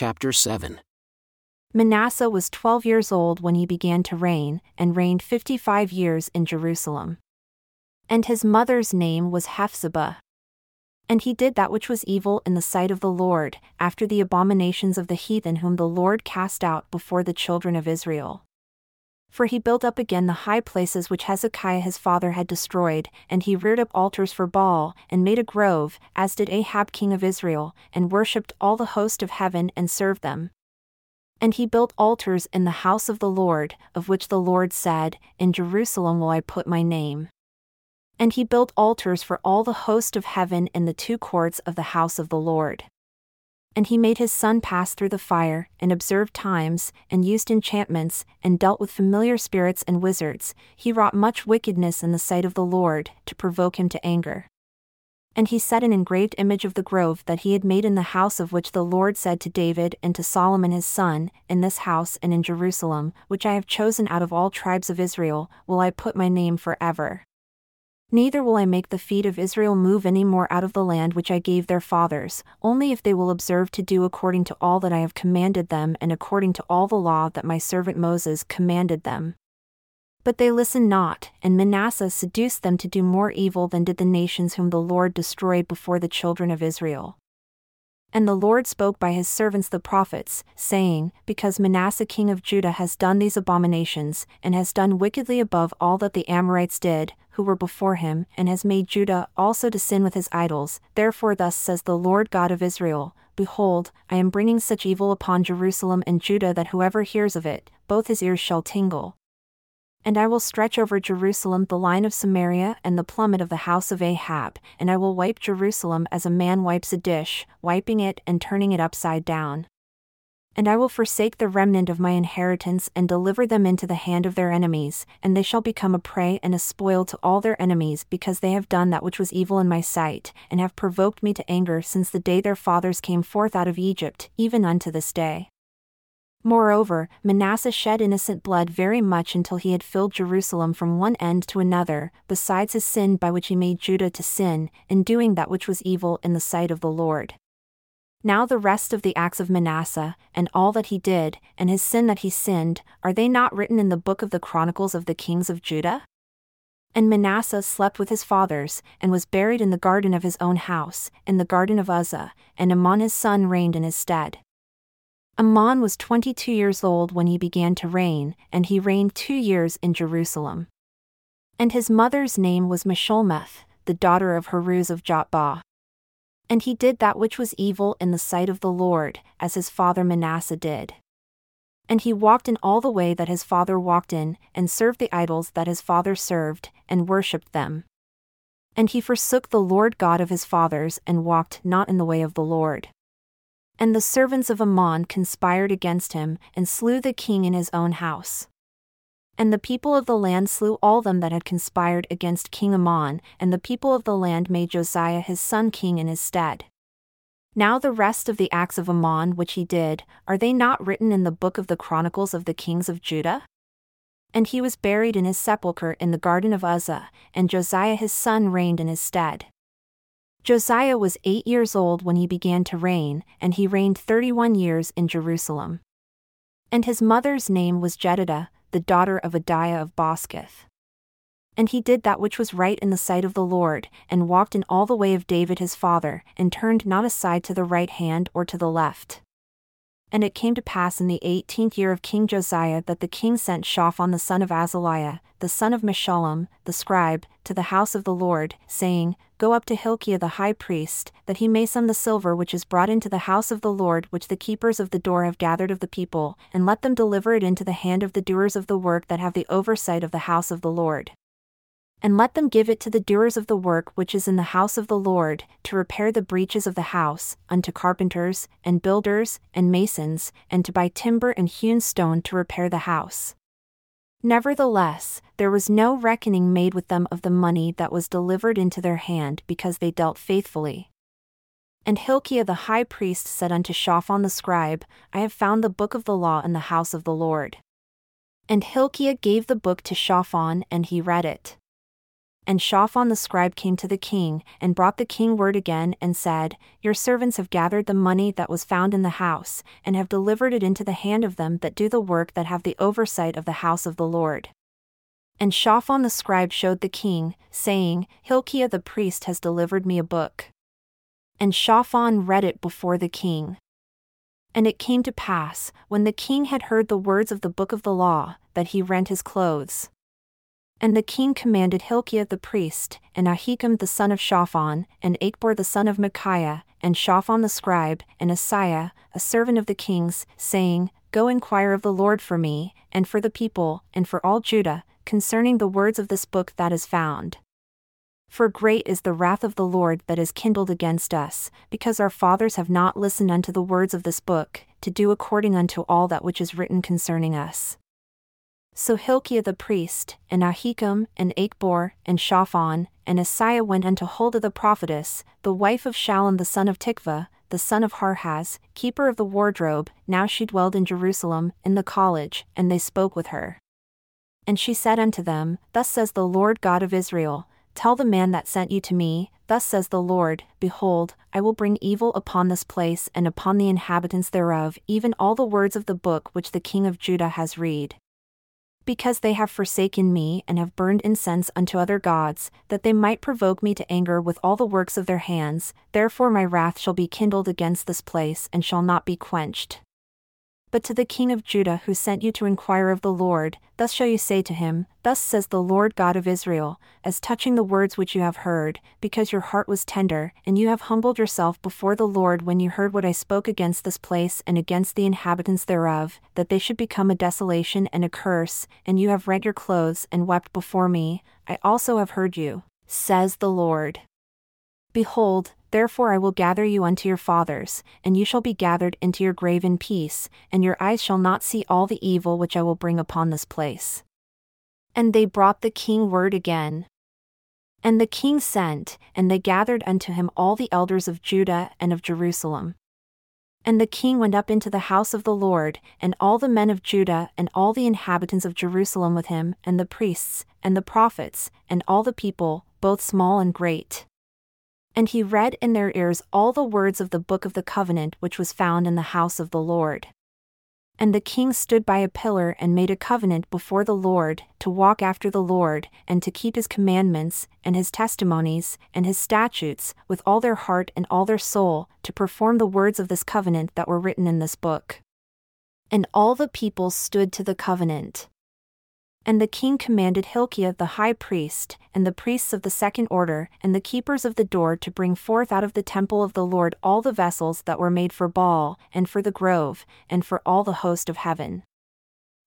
chapter 7. Manasseh was twelve years old when he began to reign, and reigned fifty five years in Jerusalem. And his mother's name was Hephzibah. And he did that which was evil in the sight of the Lord, after the abominations of the heathen whom the Lord cast out before the children of Israel. For he built up again the high places which Hezekiah his father had destroyed, and he reared up altars for Baal, and made a grove, as did Ahab king of Israel, and worshipped all the host of heaven and served them. And he built altars in the house of the Lord, of which the Lord said, In Jerusalem will I put my name. And he built altars for all the host of heaven in the two courts of the house of the Lord. And he made his son pass through the fire, and observed times, and used enchantments, and dealt with familiar spirits and wizards. He wrought much wickedness in the sight of the Lord, to provoke him to anger. And he set an engraved image of the grove that he had made in the house of which the Lord said to David and to Solomon his son, In this house and in Jerusalem, which I have chosen out of all tribes of Israel, will I put my name for ever. Neither will I make the feet of Israel move any more out of the land which I gave their fathers, only if they will observe to do according to all that I have commanded them and according to all the law that my servant Moses commanded them. But they listened not, and Manasseh seduced them to do more evil than did the nations whom the Lord destroyed before the children of Israel. And the Lord spoke by his servants the prophets, saying, Because Manasseh king of Judah has done these abominations, and has done wickedly above all that the Amorites did, who were before him, and has made Judah also to sin with his idols, therefore thus says the Lord God of Israel Behold, I am bringing such evil upon Jerusalem and Judah that whoever hears of it, both his ears shall tingle. And I will stretch over Jerusalem the line of Samaria and the plummet of the house of Ahab, and I will wipe Jerusalem as a man wipes a dish, wiping it and turning it upside down. And I will forsake the remnant of my inheritance and deliver them into the hand of their enemies, and they shall become a prey and a spoil to all their enemies because they have done that which was evil in my sight, and have provoked me to anger since the day their fathers came forth out of Egypt, even unto this day. Moreover, Manasseh shed innocent blood very much until he had filled Jerusalem from one end to another, besides his sin by which he made Judah to sin, in doing that which was evil in the sight of the Lord. Now the rest of the acts of Manasseh, and all that he did, and his sin that he sinned, are they not written in the book of the Chronicles of the kings of Judah? And Manasseh slept with his fathers, and was buried in the garden of his own house, in the garden of Uzzah, and Amon his son reigned in his stead. Amon was 22 years old when he began to reign, and he reigned two years in Jerusalem. And his mother's name was Meshullemeth, the daughter of Haruz of Jotbah. And he did that which was evil in the sight of the Lord, as his father Manasseh did. And he walked in all the way that his father walked in, and served the idols that his father served, and worshipped them. And he forsook the Lord God of his fathers, and walked not in the way of the Lord. And the servants of Amon conspired against him, and slew the king in his own house. And the people of the land slew all them that had conspired against King Amon, and the people of the land made Josiah his son king in his stead. Now the rest of the acts of Amon which he did, are they not written in the book of the Chronicles of the kings of Judah? And he was buried in his sepulchre in the garden of Uzzah, and Josiah his son reigned in his stead. Josiah was eight years old when he began to reign, and he reigned thirty one years in Jerusalem. And his mother's name was Jedidah, the daughter of Adaiah of Boscath. And he did that which was right in the sight of the Lord, and walked in all the way of David his father, and turned not aside to the right hand or to the left. And it came to pass in the eighteenth year of King Josiah that the king sent Shaphan the son of Azaliah, the son of Meshullam, the scribe, to the house of the Lord, saying, Go up to Hilkiah the high priest, that he may sum the silver which is brought into the house of the Lord which the keepers of the door have gathered of the people, and let them deliver it into the hand of the doers of the work that have the oversight of the house of the Lord and let them give it to the doers of the work which is in the house of the Lord, to repair the breaches of the house, unto carpenters, and builders, and masons, and to buy timber and hewn stone to repair the house. Nevertheless, there was no reckoning made with them of the money that was delivered into their hand because they dealt faithfully. And Hilkiah the high priest said unto Shaphan the scribe, I have found the book of the law in the house of the Lord. And Hilkiah gave the book to Shaphan, and he read it. And Shaphan the scribe came to the king, and brought the king word again, and said, Your servants have gathered the money that was found in the house, and have delivered it into the hand of them that do the work that have the oversight of the house of the Lord. And Shaphan the scribe showed the king, saying, Hilkiah the priest has delivered me a book. And Shaphan read it before the king. And it came to pass, when the king had heard the words of the book of the law, that he rent his clothes. And the king commanded Hilkiah the priest, and Ahikam the son of Shaphan, and Achbor the son of Micaiah, and Shaphan the scribe, and Asaiah, a servant of the king's, saying, Go inquire of the Lord for me, and for the people, and for all Judah, concerning the words of this book that is found. For great is the wrath of the Lord that is kindled against us, because our fathers have not listened unto the words of this book, to do according unto all that which is written concerning us. So Hilkiah the priest, and Ahikam, and Achbor, and Shaphan, and Asaiah went unto Huldah the prophetess, the wife of Shallum the son of Tikvah, the son of Harhas, keeper of the wardrobe, now she dwelled in Jerusalem, in the college, and they spoke with her. And she said unto them, Thus says the Lord God of Israel, Tell the man that sent you to me, Thus says the Lord, Behold, I will bring evil upon this place and upon the inhabitants thereof, even all the words of the book which the king of Judah has read. Because they have forsaken me and have burned incense unto other gods, that they might provoke me to anger with all the works of their hands, therefore my wrath shall be kindled against this place and shall not be quenched. But to the king of Judah who sent you to inquire of the Lord, thus shall you say to him, Thus says the Lord God of Israel, as touching the words which you have heard, because your heart was tender, and you have humbled yourself before the Lord when you heard what I spoke against this place and against the inhabitants thereof, that they should become a desolation and a curse, and you have rent your clothes and wept before me, I also have heard you, says the Lord. Behold, Therefore I will gather you unto your fathers, and you shall be gathered into your grave in peace, and your eyes shall not see all the evil which I will bring upon this place. And they brought the king word again. And the king sent, and they gathered unto him all the elders of Judah and of Jerusalem. And the king went up into the house of the Lord, and all the men of Judah and all the inhabitants of Jerusalem with him, and the priests, and the prophets, and all the people, both small and great. And he read in their ears all the words of the book of the covenant which was found in the house of the Lord. And the king stood by a pillar and made a covenant before the Lord, to walk after the Lord, and to keep his commandments, and his testimonies, and his statutes, with all their heart and all their soul, to perform the words of this covenant that were written in this book. And all the people stood to the covenant. And the king commanded Hilkiah the high priest, and the priests of the second order, and the keepers of the door to bring forth out of the temple of the Lord all the vessels that were made for Baal, and for the grove, and for all the host of heaven.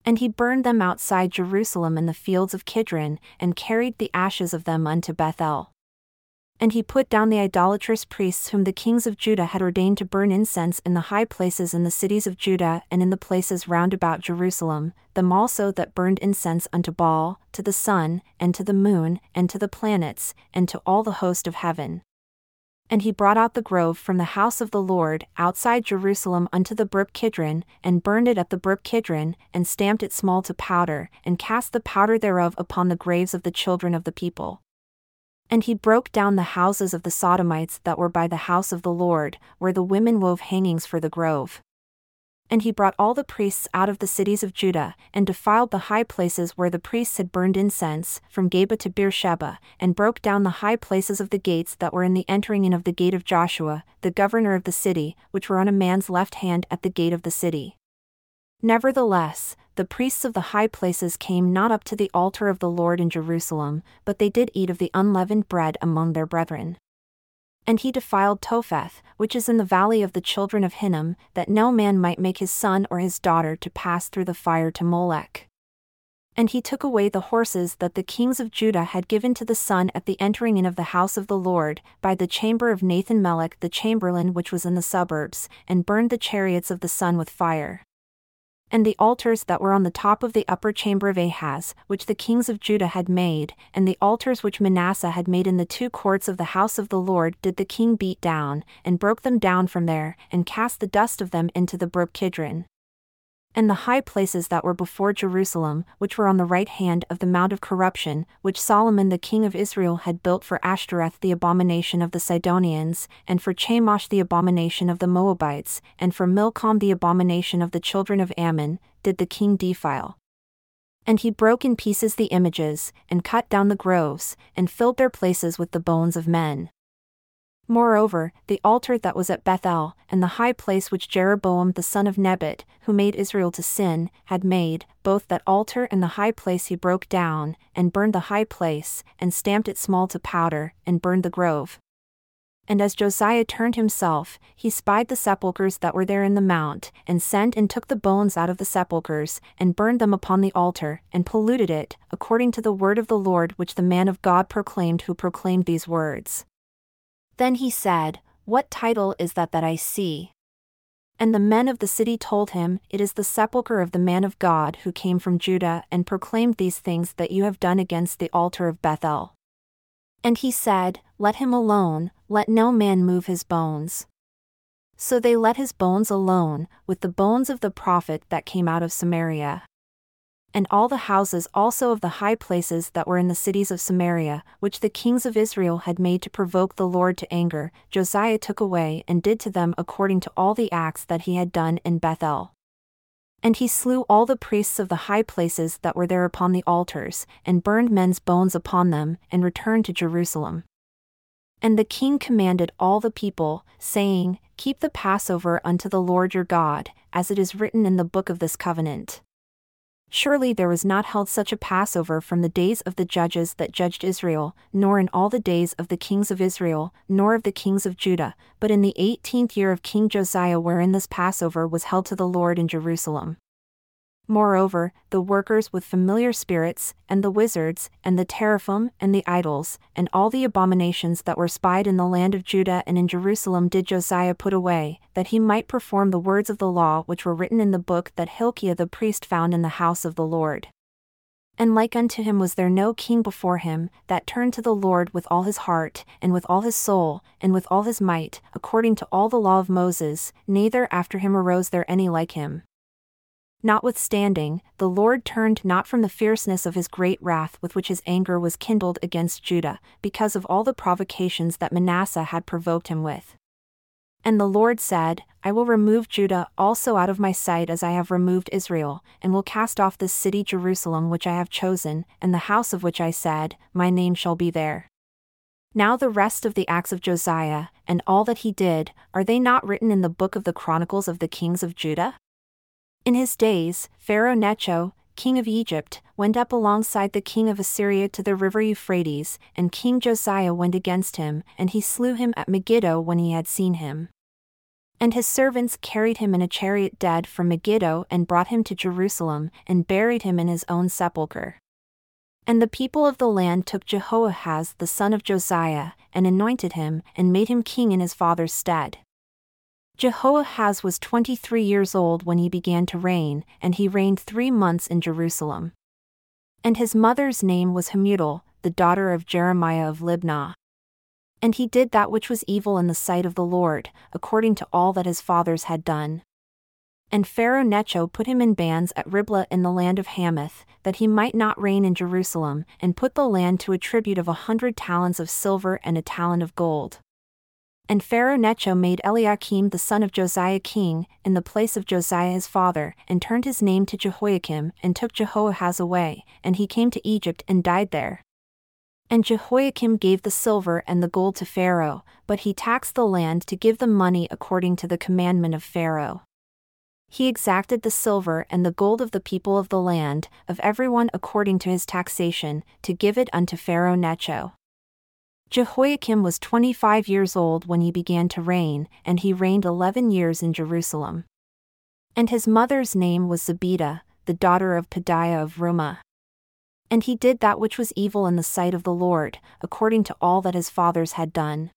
And he burned them outside Jerusalem in the fields of Kidron, and carried the ashes of them unto Bethel. And he put down the idolatrous priests whom the kings of Judah had ordained to burn incense in the high places in the cities of Judah and in the places round about Jerusalem, them also that burned incense unto Baal, to the sun, and to the moon, and to the planets, and to all the host of heaven. And he brought out the grove from the house of the Lord outside Jerusalem unto the brook Kidron, and burned it at the brook Kidron, and stamped it small to powder, and cast the powder thereof upon the graves of the children of the people. And he broke down the houses of the Sodomites that were by the house of the Lord, where the women wove hangings for the grove. And he brought all the priests out of the cities of Judah, and defiled the high places where the priests had burned incense, from Geba to Beersheba, and broke down the high places of the gates that were in the entering in of the gate of Joshua, the governor of the city, which were on a man's left hand at the gate of the city. Nevertheless, the priests of the high places came not up to the altar of the Lord in Jerusalem, but they did eat of the unleavened bread among their brethren. And he defiled Topheth, which is in the valley of the children of Hinnom, that no man might make his son or his daughter to pass through the fire to Molech. And he took away the horses that the kings of Judah had given to the sun at the entering in of the house of the Lord, by the chamber of Nathan Melech the chamberlain which was in the suburbs, and burned the chariots of the sun with fire and the altars that were on the top of the upper chamber of Ahaz, which the kings of Judah had made, and the altars which Manasseh had made in the two courts of the house of the Lord, did the king beat down, and broke them down from there, and cast the dust of them into the brook Kidron. And the high places that were before Jerusalem, which were on the right hand of the Mount of Corruption, which Solomon the king of Israel had built for Ashtoreth the abomination of the Sidonians, and for Chemosh the abomination of the Moabites, and for Milcom the abomination of the children of Ammon, did the king defile. And he broke in pieces the images, and cut down the groves, and filled their places with the bones of men. Moreover, the altar that was at Bethel, and the high place which Jeroboam the son of Nebat, who made Israel to sin, had made, both that altar and the high place he broke down, and burned the high place, and stamped it small to powder, and burned the grove. And as Josiah turned himself, he spied the sepulchres that were there in the mount, and sent and took the bones out of the sepulchres, and burned them upon the altar, and polluted it, according to the word of the Lord which the man of God proclaimed who proclaimed these words. Then he said, What title is that that I see? And the men of the city told him, It is the sepulchre of the man of God who came from Judah and proclaimed these things that you have done against the altar of Bethel. And he said, Let him alone, let no man move his bones. So they let his bones alone, with the bones of the prophet that came out of Samaria and all the houses also of the high places that were in the cities of Samaria, which the kings of Israel had made to provoke the Lord to anger, Josiah took away and did to them according to all the acts that he had done in Bethel. And he slew all the priests of the high places that were there upon the altars, and burned men's bones upon them, and returned to Jerusalem. And the king commanded all the people, saying, Keep the Passover unto the Lord your God, as it is written in the book of this covenant. Surely there was not held such a Passover from the days of the judges that judged Israel, nor in all the days of the kings of Israel, nor of the kings of Judah, but in the eighteenth year of King Josiah wherein this Passover was held to the Lord in Jerusalem. Moreover, the workers with familiar spirits, and the wizards, and the teraphim, and the idols, and all the abominations that were spied in the land of Judah and in Jerusalem did Josiah put away, that he might perform the words of the law which were written in the book that Hilkiah the priest found in the house of the Lord. And like unto him was there no king before him, that turned to the Lord with all his heart, and with all his soul, and with all his might, according to all the law of Moses, neither after him arose there any like him. Notwithstanding, the Lord turned not from the fierceness of his great wrath with which his anger was kindled against Judah, because of all the provocations that Manasseh had provoked him with. And the Lord said, I will remove Judah also out of my sight as I have removed Israel, and will cast off this city Jerusalem which I have chosen, and the house of which I said, My name shall be there. Now the rest of the acts of Josiah, and all that he did, are they not written in the book of the Chronicles of the kings of Judah? In his days, Pharaoh Necho, king of Egypt, went up alongside the king of Assyria to the river Euphrates, and King Josiah went against him, and he slew him at Megiddo when he had seen him. And his servants carried him in a chariot dead from Megiddo and brought him to Jerusalem, and buried him in his own sepulchre. And the people of the land took Jehoahaz the son of Josiah, and anointed him, and made him king in his father's stead. Jehoahaz was 23 years old when he began to reign, and he reigned three months in Jerusalem. And his mother's name was Hamutal, the daughter of Jeremiah of Libnah. And he did that which was evil in the sight of the Lord, according to all that his fathers had done. And Pharaoh Necho put him in bands at Riblah in the land of Hamath, that he might not reign in Jerusalem, and put the land to a tribute of a hundred talents of silver and a talent of gold. And Pharaoh Necho made Eliakim the son of Josiah king, in the place of Josiah his father, and turned his name to Jehoiakim, and took Jehoahaz away, and he came to Egypt and died there. And Jehoiakim gave the silver and the gold to Pharaoh, but he taxed the land to give the money according to the commandment of Pharaoh. He exacted the silver and the gold of the people of the land, of everyone according to his taxation, to give it unto Pharaoh Necho. Jehoiakim was 25 years old when he began to reign, and he reigned 11 years in Jerusalem. And his mother's name was Zebidah, the daughter of Pedaiah of Rumah. And he did that which was evil in the sight of the Lord, according to all that his fathers had done.